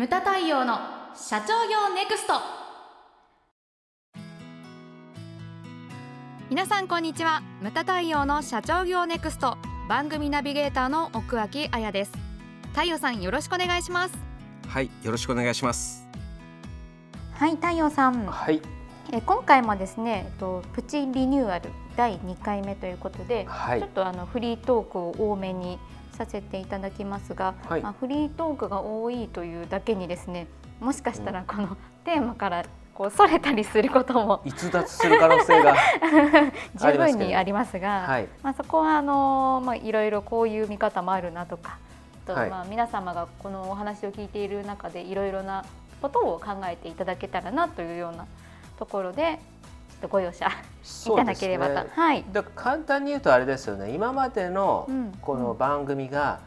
ムタ太陽の社長業ネクスト。皆さんこんにちは。ムタ太陽の社長業ネクスト。番組ナビゲーターの奥脇彩です。太陽さんよろしくお願いします。はいよろしくお願いします。はい太陽さん。はい。え今回もですねえっとプチリニューアル第2回目ということで、はい。ちょっとあのフリートークを多めにさせていただきますが、はい。まあ、フリートークが多いというだけにですねもしかしたらこの テーマからこうそれたりすることも 逸脱する可能性が 十分にありますが、はい。まあ、そこはあの、まあ、いろいろこういう見方もあるなとかあと、はい。まあ、皆様がこのお話を聞いている中でいろいろなことを考えていただけたらなというようなところでとご容赦いただければと。ねはいだから簡単に言うとあれですよね今までのうんこの番組が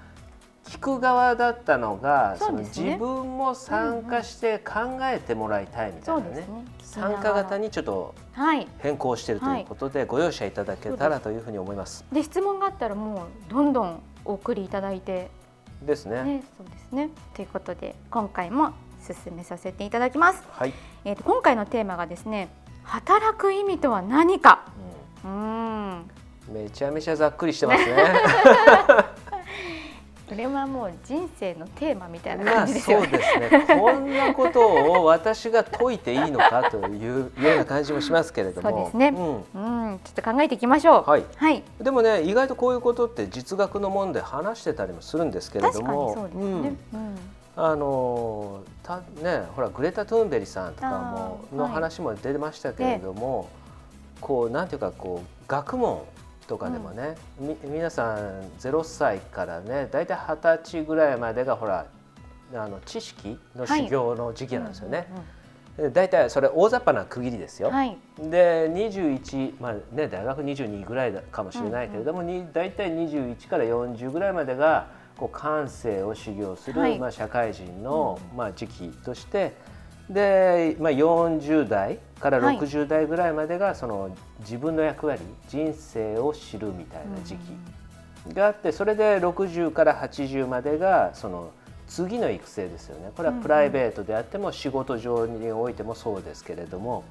聞く側だったのが、そうですねの自分も参加して考えてもらいたいみたいうなね,、そですね。参加型にちょっとはい。変更しているということで、ご容赦いただけたらというふうに思います。で質問があったらもうどんどんお送りいただいてですね。ね、そうですね。ということで今回も進めさせていただきます。はい、えっ、と今回のテーマがですね、働く意味とは何か？うーん。うんめちゃめちゃざっくりしてますね。これはもう人生のテーマみたいなまあ感じですよそうね。ですね。こんなことを私が解いていいのかというような感じもしますけれども。そうですねんうん、ちょっと考えていきましょう。はい。はい。でもね意外とこういうことって実学のもんで話してたりもするんですけれ確かにどもそうですね。うんうん。あのたねほらグレタ・トゥーンベリさんとかもの話も出ましたけれども、こうなんていうかこう学問とかでもね、み皆さん0歳からね大体二十歳ぐらいまでがほらあの知識の修行の時期なんですよね。で大体それ大雑把な区切りですよ。はい。で21、まあね、大学22ぐらいだかもしれないけれども、に大体21から40ぐらいまでがこう感性を修行する、はい。まあ、社会人の、まあ、時期としてで、まあ、40代からはい。60代ぐらいまでがその自分の役割人生を知るみたいな時期があってそれで60から80までがその次の育成ですよね。これはプライベートであっても仕事上においてもそうですけれども。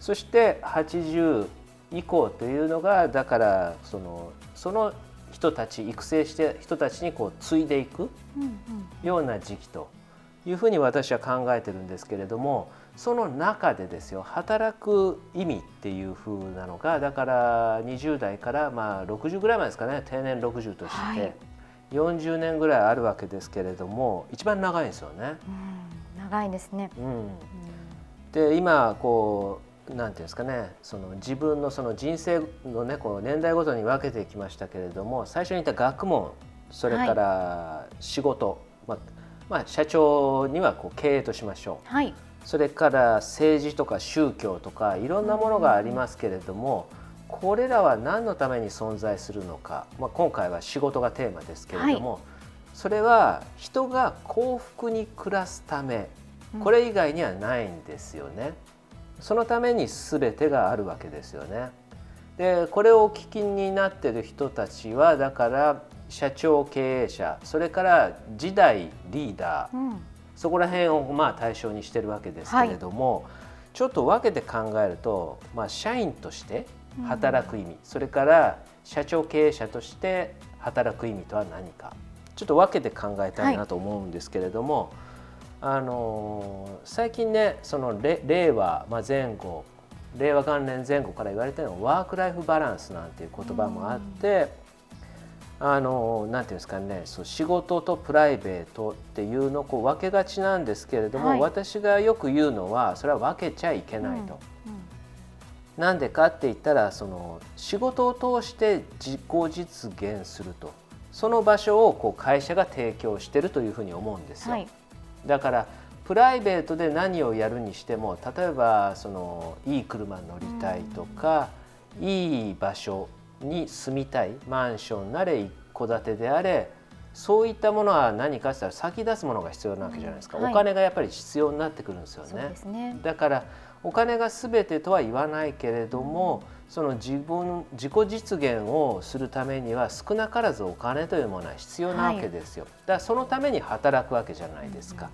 そして80以降というのがだからそのその人たち育成して人たちにこう継いでいく。ような時期というふうに私は考えてるんですけれどもその中でですよ働く意味っていうふうなのがだから20代からまあ60ぐらいまでですかね定年60として、はい40年ぐらいあるわけですけれども一番長いんですよね。うん長いですね。うん、で今こうなんていうんですかねその自分のその人生のねこう年代ごとに分けてきましたけれども最初に言った学問それから仕事、まあまあ、社長にはこう経営としましょうはい。それから政治とか宗教とかいろんなものがありますけれども、これらは何のために存在するのか、まあ、今回は仕事がテーマですけれども、それは人が幸福に暮らすためこれ以外にはないんですよね。そのために全てがあるわけですよね。でこれをお聞きになっている人たちはだから社長経営者それから時代リーダーうん。そこら辺をまあ対象にしてるわけですけれども、ちょっと分けて考えると、まあ、社員として働く意味、それから社長経営者として働く意味とは何かちょっと分けて考えたいなと思うんですけれども、あのー最近ねそのれ令和、まあ、前後令和元年前後から言われてるのはワーク・ライフ・バランスなんていう言葉もあって、あのなんていうんですかねそう仕事とプライベートっていうのをこう分けがちなんですけれども、はい私がよく言うのはそれは分けちゃいけないと。なんでかって言ったらその仕事を通して自己実現するとその場所をこう会社が提供してるというふうに思うんですよ。はい。だからプライベートで何をやるにしても例えばそのいい車乗りたいとか、いい場所に住みたいマンションなれ一戸建てであれそういったものは何かって言ったら先出すものが必要なわけじゃないですか、うんはい。お金がやっぱり必要になってくるんですよね。ね。だからお金が全てとは言わないけれども、その自分自己実現をするためには少なからずお金というものは必要なわけですよ、だからそのために働くわけじゃないですか、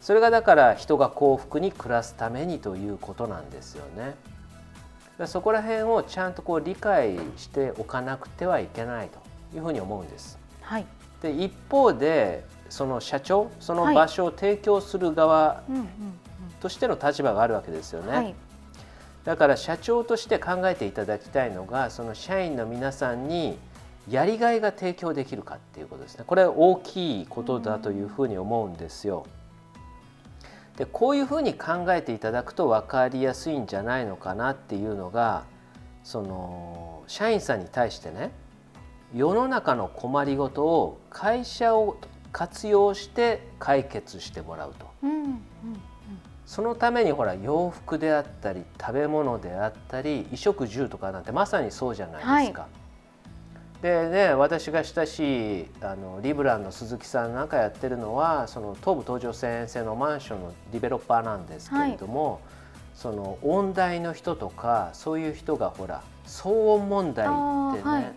それがだから人が幸福に暮らすためにということなんですよね。そこら辺をちゃんとこう理解しておかなくてはいけないというふうに思うんです。はい、で一方でその社長その場所を提供する側としての立場があるわけですよね。はい、だから社長として考えていただきたいのがその社員の皆さんにやりがいが提供できるかっていうことですね。これは大きいことだというふうに思うんですよ。でこういうふうに考えていただくと分かりやすいんじゃないのかなっていうのがその社員さんに対してね世の中の困りごとを会社を活用して解決してもらうと、うん、そのためにほら洋服であったり食べ物であったり衣食住とかなんてまさにそうじゃないですか。はいでね私が親しいあのリブランの鈴木さんなんかやってるのはその東武東上線線のマンションのディベロッパーなんですけれども、はい、その音大の人とかそういう人がほら騒音問題ってね、はい、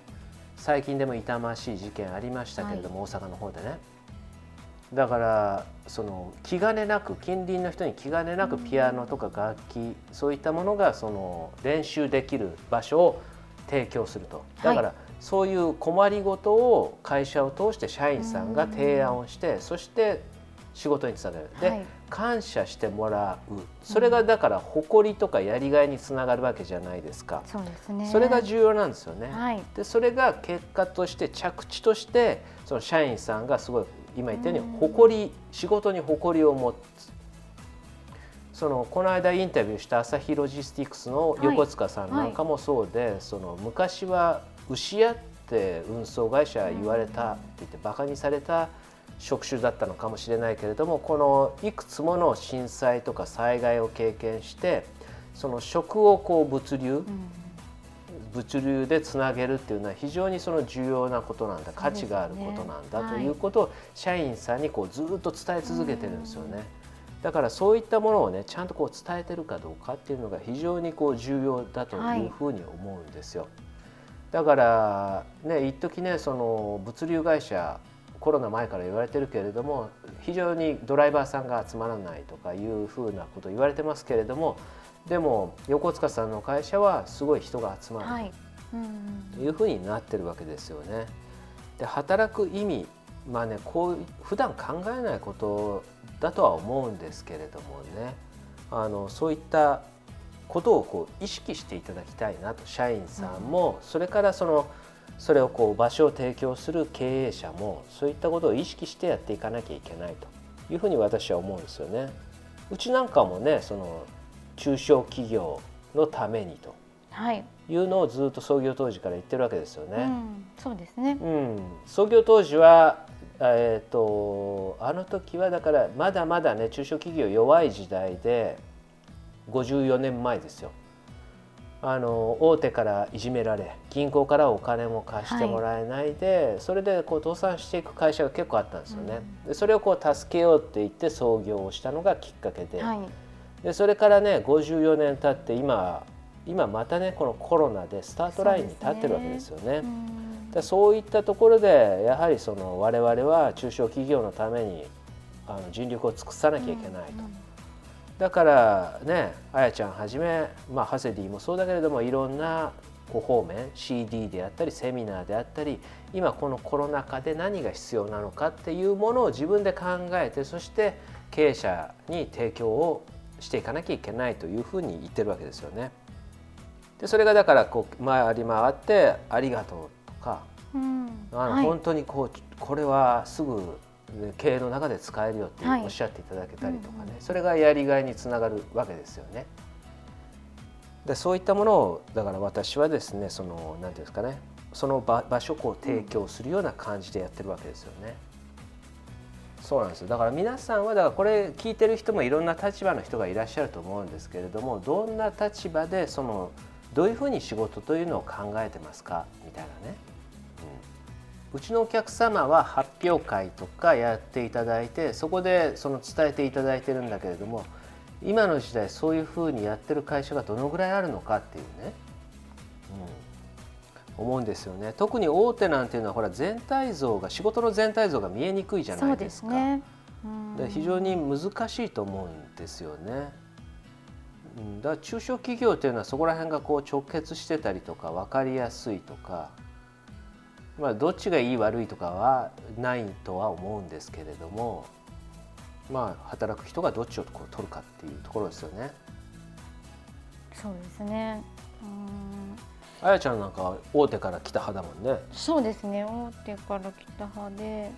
最近でも痛ましい事件ありましたけれども、はい、大阪の方でね。だからその気兼ねなく近隣の人に気兼ねなくピアノとか楽器そういったものがその練習できる場所を提供すると。だから、そういう困りごとを会社を通して社員さんが提案をしてそして仕事につなげる。で、はい、感謝してもらう。それがだから誇りとかやりがいにつながるわけじゃないですか。そうですね。それが重要なんですよね、はい、でそれが結果として着地としてその社員さんがすごい今言ったように誇り仕事に誇りを持つ。そのこの間インタビューした朝日ロジスティクスの横塚さんなんかもそうで、はい、その昔は牛屋って運送会社言われたって言ってバカにされた職種だったのかもしれないけれどもこのいくつもの震災とか災害を経験してその食をこう物流、物流でつなげるっていうのは非常にその重要なことなんだ価値があることなんだということを社員さんにこうずっと伝え続けてるんですよね。だからそういったものをねちゃんとこう伝えてるかどうかっていうのが非常にこう重要だというふうに思うんですよ。はいだからね一時ねその物流会社コロナ前から言われてるけれども非常にドライバーさんが集まらないとかいうふうなこと言われてますけれどもでも横塚さんの会社はすごい人が集まるというふうになってるわけですよね。で働く意味まあねこう普段考えないことだとは思うんですけれどもね。あのそういったことをこう意識していただきたいなと。社員さんも、それからそのそれをこう場所を提供する経営者もそういったことを意識してやっていかなきゃいけないというふうに私は思うんですよね。うちなんかもねその中小企業のためにと。い。うのをずっと創業当時から言ってるわけですよね。うん、そうですね、うん、創業当時はえーとあの時はだからまだまだね中小企業弱い時代で54年前ですよ。あの大手からいじめられ銀行からお金も貸してもらえないで、はい、それでこう倒産していく会社が結構あったんですよね。でそれをこう助けようって言って創業をしたのがきっかけで。はい、でそれからね54年経って今今またねこのコロナでスタートラインに立ってるわけですよね。そうそういったところでやはりその我々は中小企業のためにあの尽力を尽くさなきゃいけないと。だからねあやちゃんはじめ、まあ、ハセディもそうだけれどもいろんなご方面 CD であったりセミナーであったり今このコロナ禍で何が必要なのかっていうものを自分で考えてそして経営者に提供をしていかなきゃいけないというふうに言ってるわけですよね。でそれがだからこう回り回って「ありがとう」とか、うん、あの、本当にこうこれはすぐ経営の中で使えるよっておっしゃっていただけたりとかね、はいうんうん、それがやりがいにつながるわけですよね。でそういったものをだから私はですねその何ていうんですかねその場場所を提供するような感じでやってるわけですよね。そうなんですよ。だから皆さんはだからこれ聞いてる人もいろんな立場の人がいらっしゃると思うんですけれどもどんな立場でそのどういうふうに仕事というのを考えてますかみたいなね。うん、うちのお客様は発表会とかやっていただいてそこでその伝えていただいてるんだけれども今の時代そういうふうにやってる会社がどのぐらいあるのかっていうね、思うんですよね特に大手なんていうのはほら全体像が仕事の全体像が見えにくいじゃないですか。すねで非常に難しいと思うんですよね。だから中小企業っていうのはそこら辺がこう直結してたりとか分かりやすいとか、まあ、どっちがいい悪いとかはないとは思うんですけれどもまあ働く人がどっちをこう取るかっていうところですよね。そうですねあやちゃんなんか大手から来た派だもんね。そうですね。大手から来た派で。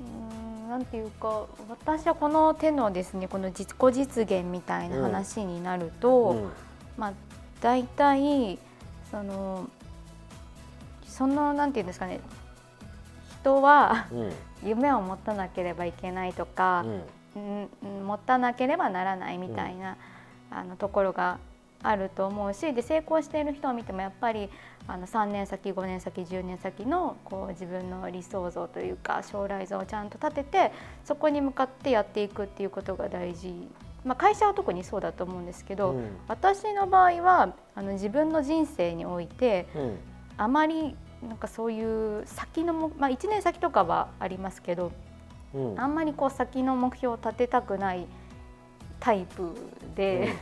うんなんていうか私はこの手のですねこの自己実現みたいな話になると、うん。うん、まあ大体そのそのなんていうんですかね。人は、夢を持たなければいけないとか、うん、持たなければならないみたいな、あのところがあると思うしで成功している人を見てもやっぱりあの3年先5年先10年先のこう自分の理想像というか将来像をちゃんと立ててそこに向かってやっていくっていうことが大事、まあ、会社は特にそうだと思うんですけど、うん、私の場合はあの自分の人生において、うん、あまりなんかそういう先のも、まあ、1年先とかはありますけど、うん、あんまりこう先の目標を立てたくないタイプで。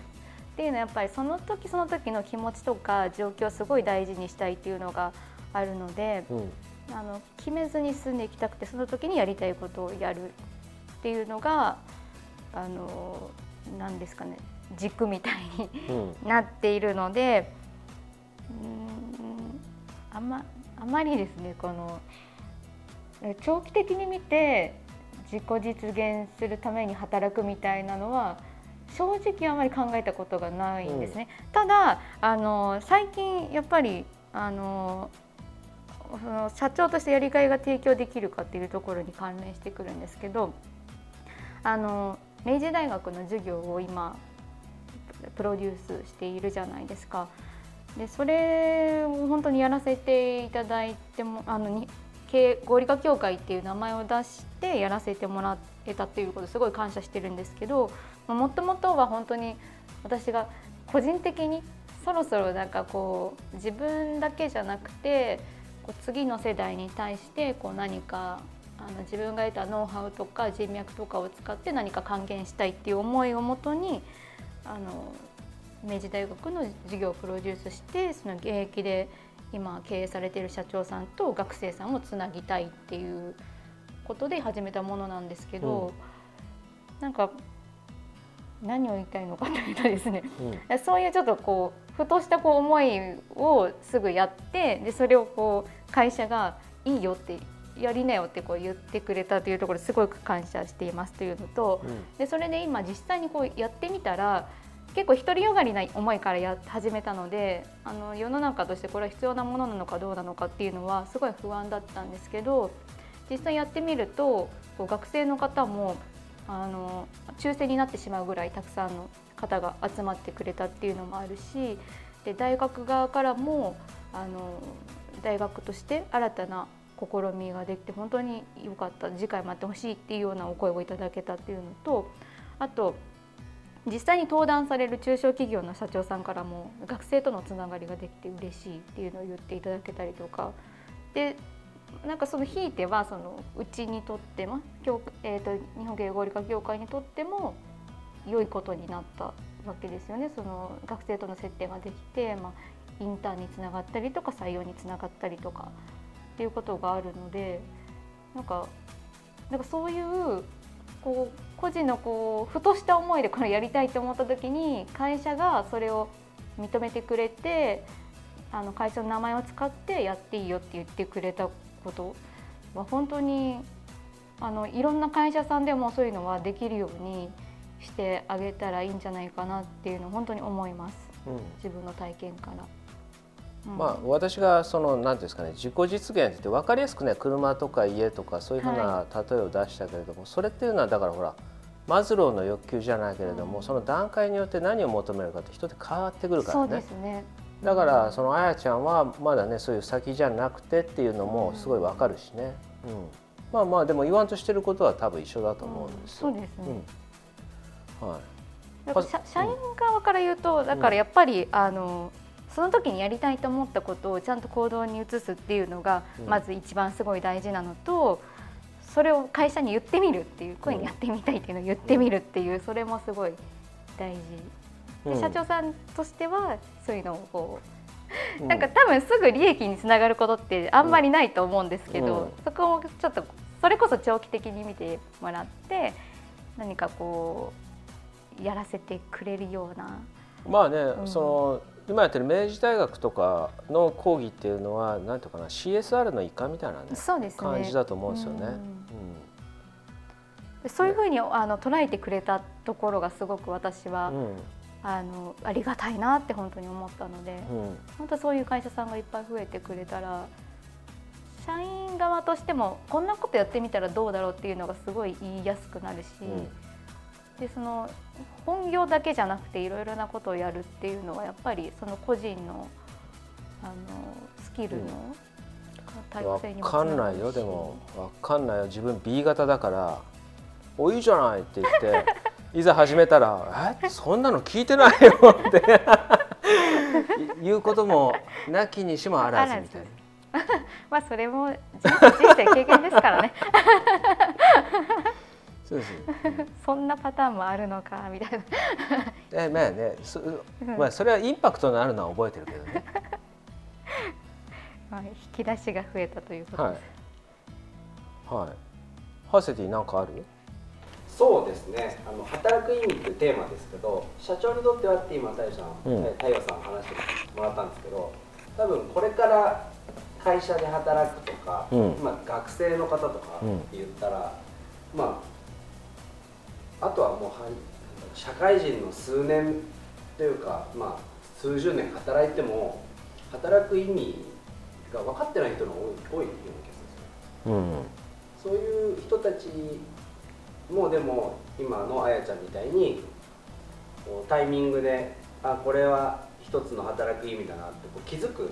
っていうのはやっぱりその時その時の気持ちとか状況をすごい大事にしたいっていうのがあるので、うん、あの決めずに進んでいきたくてその時にやりたいことをやるっていうのがあの何ですかね軸みたいになっているので、うん、あまあまりですねこの長期的に見て自己実現するために働くみたいなのは正直あまり考えたことがないんですね。うん、ただあの最近やっぱりあのその社長としてやりがいが提供できるかっていうところに関連してくるんですけどあの明治大学の授業を今プロデュースしているじゃないですか。でそれを本当にやらせていただいてもあのに合理化協会っていう名前を出してやらせてもらえたっていうことすごい感謝してるんですけどもともとは本当に私が個人的にそろそろなんかこう自分だけじゃなくてこう次の世代に対してこう何かあの自分が得たノウハウとか人脈とかを使って何か還元したいっていう思いをもとにあの明治大学の授業をプロデュースしてその現役で今経営されている社長さんと学生さんをつなぎたいっていうことで始めたものなんですけど、うん、なんか何を言いたいのかというとですね、うん、そういうちょっとこうふとしたこう思いをすぐやってでそれをこう会社がいいよってやりなよってこう言ってくれたというところすごく感謝していますというのと、うん、でそれで今実際にこうやってみたら結構独りよがりな思いからや始めたのであの世の中としてこれは必要なものなのかどうなのかっていうのはすごい不安だったんですけど実際やってみるとこう学生の方もあの抽選になってしまうぐらいたくさんの方が集まってくれたっていうのもあるしで大学側からもあの大学として新たな試みができて本当に良かった次回もやってほしいっていうようなお声をいただけたっていうのとあと実際に登壇される中小企業の社長さんからも学生とのつながりができて嬉しいっていうのを言っていただけたりとかでなんかそのひいてはそのうちにとっても教、えーと、日本芸合理化協会にとっても良いことになったわけですよね。その学生との接点ができて、まあ、インターンにつながったりとか採用につながったりとかっていうことがあるのでなんかなんかそういうこう個人のこうふとした思いでこれやりたいと思った時に会社がそれを認めてくれてあの会社の名前を使ってやっていいよって言ってくれたことは本当にあのいろんな会社さんでもそういうのはできるようにしてあげたらいいんじゃないかなっていうのを本当に思います、うん、自分の体験から。まあ、私がその何ですかね自己実現って分かりやすくね車とか家とかそういうふうな例えを出したけれども、はい、それっていうのはだからほらマズローの欲求じゃないけれども、うん、その段階によって何を求めるかって人って変わってくるからね。そうですねだからそのあやちゃんはまだねそういう先じゃなくてっていうのもすごいわかるしね、うん、まあまあでも言わんとしてることは多分一緒だと思うんですよ。そうですね、はい。社社員側から言うとだからやっぱり、あのその時にやりたいと思ったことをちゃんと行動に移すっていうのがまず一番すごい大事なのと、それを会社に言ってみるっていう声にやってみたいっていうのを言ってみるっていうそれもすごい大事で社長さんとしてはそういうのをこう、なんか多分すぐ利益につながることってあんまりないと思うんですけど、そこもちょっとそれこそ長期的に見てもらって何かこうやらせてくれるような。まあね、うん、その今やってる明治大学とかの講義っていうのは何ていうかな CSR の一環みたいな、ね、そうですね。感じだと思うんですよね。うん。うん、そういうふうにあの捉えてくれたところがすごく私は、あのありがたいなって本当に思ったので、本当そういう会社さんがいっぱい増えてくれたら社員側としてもこんなことやってみたらどうだろうっていうのがすごい言いやすくなるし、でその本業だけじゃなくていろいろなことをやるっていうのはやっぱりその個人のあのスキルの多様性にもつながるし、分かんないよ。でも分かんないよ。自分 B 型だから「おいいじゃない」って言っていざ始めたら「えそんなの聞いてないよ」って。いうこともなきにしもあらずみたいな。まあそれも人生経験ですからね。そうです、そんなパターンもあるのかみたいな。えまあねそ,、まあ、それはインパクトのあるのは覚えてるけどね。まあ、引き出しが増えたということです。はい、はい、ハセティ何かある？そうですね。あの働く意味っていうテーマですけど社長にとってはって今太陽さん、うん、太陽さん話してもらったんですけど多分これから会社で働くとか、うん、今学生の方とかって言ったら、うん、まああとはもう社会人の数年というか、まあ、数十年働いても働く意味が分かってない人の多い多いような気がするんですよ、うん、そういう人たちもでも今のあやちゃんみたいにタイミングであこれは一つの働く意味だなってこう気づく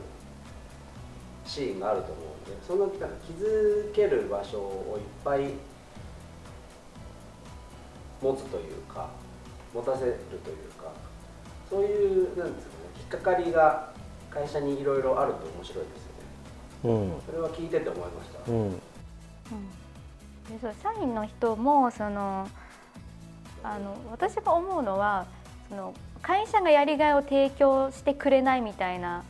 シーンがあると思うんでそのなんか気づける場所をいっぱい持つというか持たせるというかそういうなんですかね引っかかりが会社にいろいろあると面白いですよね、うん、それは聞いてて思いました、うん。うん、でそう社員の人もそのあの私が思うのはその会社がやりがいを提供してくれないみたいな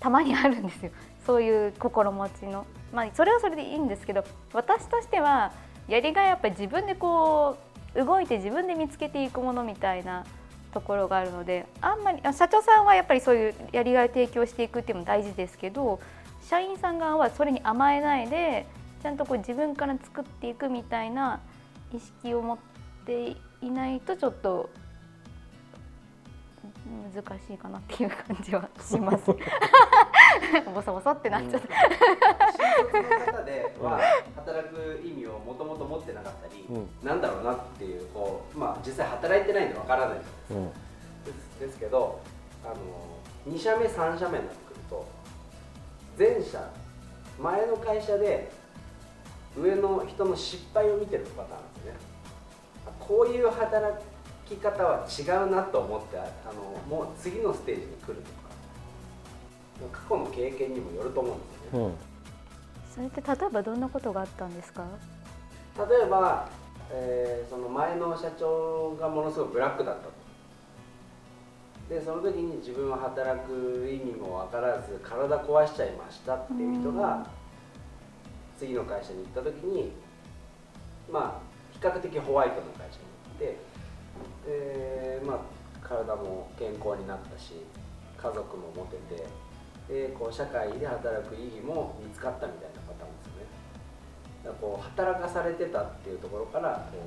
たまにあるんですよそういう心持ちの。まあ、それはそれでいいんですけど私としてはやりがいやっぱり自分でこう動いて自分で見つけていくものみたいなところがあるのであんまり社長さんはやっぱりそういうやりがいを提供していくっていうのも大事ですけど社員さん側はそれに甘えないでちゃんとこう自分から作っていくみたいな意識を持っていないとちょっと難しいかなっていう感じは します。ボソボソってなっちゃった。新卒の方では働く意味をもともと持ってなかったり、うん、なんだろうなっていうこうまあ実際働いてないんでわからないです,、うん、ですですけどあの2社目3社目になってくると前社前の会社で上の人の失敗を見てるパターンですね。こういう働き方は違うなと思ってあのもう次のステージに来ると過去の経験にもよると思うんですよね、うん、それって例えばどんなことがあったんですか？例えば、えー、その前の社長がものすごくブラックだったと。でその時に自分は働く意味も分からず体壊しちゃいましたっていう人が次の会社に行った時にまあ比較的ホワイトな会社に行ってでまあ体も健康になったし家族も持ててでこう社会で働く意義も見つかったみたいなパターンですよね。だからこう働かされてたっていうところからこ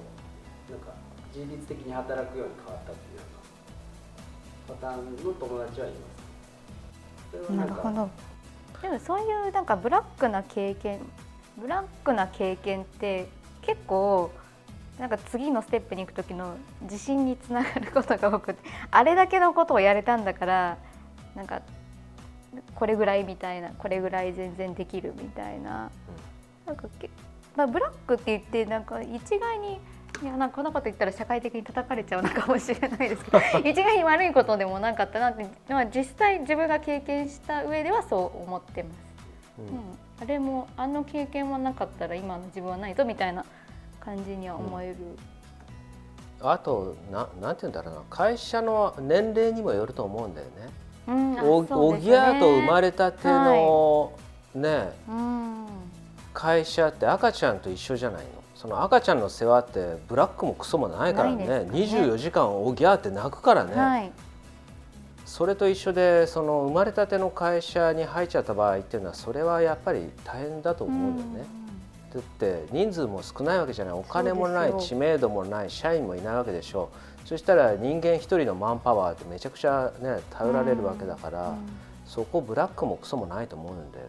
うなんか自律的に働くように変わったっていうようなパターンの友達はいます。なるほど。でもそういうなんかブラックな経験ブラックな経験って結構なんか次のステップに行く時の自信につながることが多くてあれだけのことをやれたんだからなんかこれぐらいみたいなこれぐらい全然できるみたいな,、なんかまあ、ブラックって言ってなんか一概にいやなんかこんなこと言ったら社会的に叩かれちゃうのかもしれないですけど 一概に悪いことでもなかったなって、まあ、実際自分が経験した上ではそう思ってます。うん、あれもあの経験もなかったら今の自分はないぞみたいな感じには思える、あとななんて言うんだろうな。会社の年齢にもよると思うんだよね。うん。あおぎやと生まれれたての、ねうん。会社って赤ちゃんと一緒じゃないの？その赤ちゃんの世話ってブラックもクソもないからね。ね。24時間おぎゃーって泣くからね、はいそれと一緒でその生まれたての会社に入っちゃった場合っていうのはそれはやっぱり大変だと思うんだよね。だって人数も少ないわけじゃないお金もない知名度もない社員もいないわけでしょうそしたら人間一人のマンパワーってめちゃくちゃね頼られるわけだから、そこブラックもクソもないと思うんだよ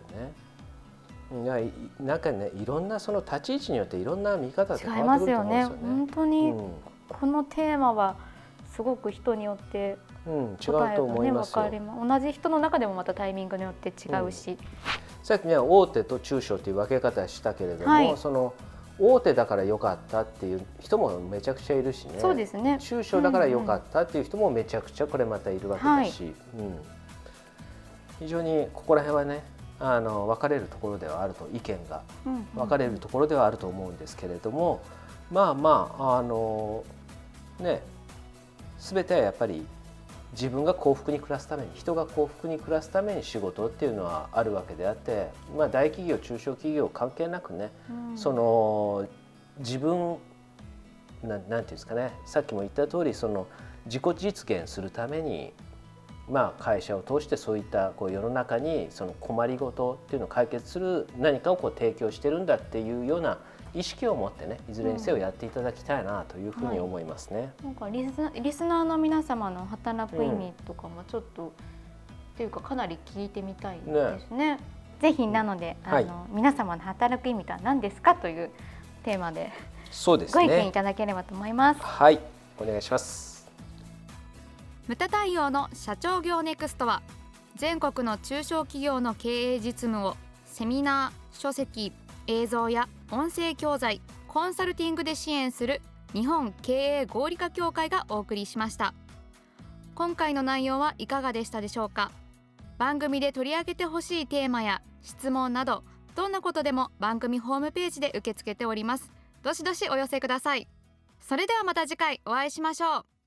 ね。いなんかねいろんなその立ち位置によっていろんな見方って変わってくると思うんですよね。本当にうんこのテーマはすごく人によって答えとがね分思いますよ。か。ります。同じ人の中でもまたタイミングによって違うし、さっきね大手と中小っていう分け方したけれども、はい。その大手だから良かったっていう人もめちゃくちゃいるしね。そうですね。中小だから良かったっていう人もめちゃくちゃこれまたいるわけだし、うん、非常にここら辺はねあの分かれるところではあると意見が。うんうん。分かれるところではあると思うんですけれども、まあまああのね全てはやっぱり自分が幸福に暮らすために人が幸福に暮らすために仕事っていうのはあるわけであって、まあ、大企業中小企業関係なくね、うん。その自分ななんていうんですかねさっきも言った通りその自己実現するためにまあ、会社を通してそういったこう世の中にその困りごとっていうのを解決する何かをこう提供してるんだっていうような意識を持ってねいずれにせよやっていただきたいなというふうに思いますね。なんかリスナリスナーの皆様の働く意味とかもちょっと、っていうかかなり聞いてみたいですね。ぜひなので、はいあの皆様の働く意味とは何ですかというテーマでそうですご意見いね。ただければと思います。はい、お願いします。ムタ太陽の社長業ネクストは全国の中小企業の経営実務をセミナー書籍映像や音声教材コンサルティングで支援する日本経営合理化協会がお送りしました。今回の内容はいかがでしたでしょうか？番組で取り上げてほしいテーマや質問などどんなことでも番組ホームページで受け付けております。どしどしお寄せください。それではまた次回お会いしましょう。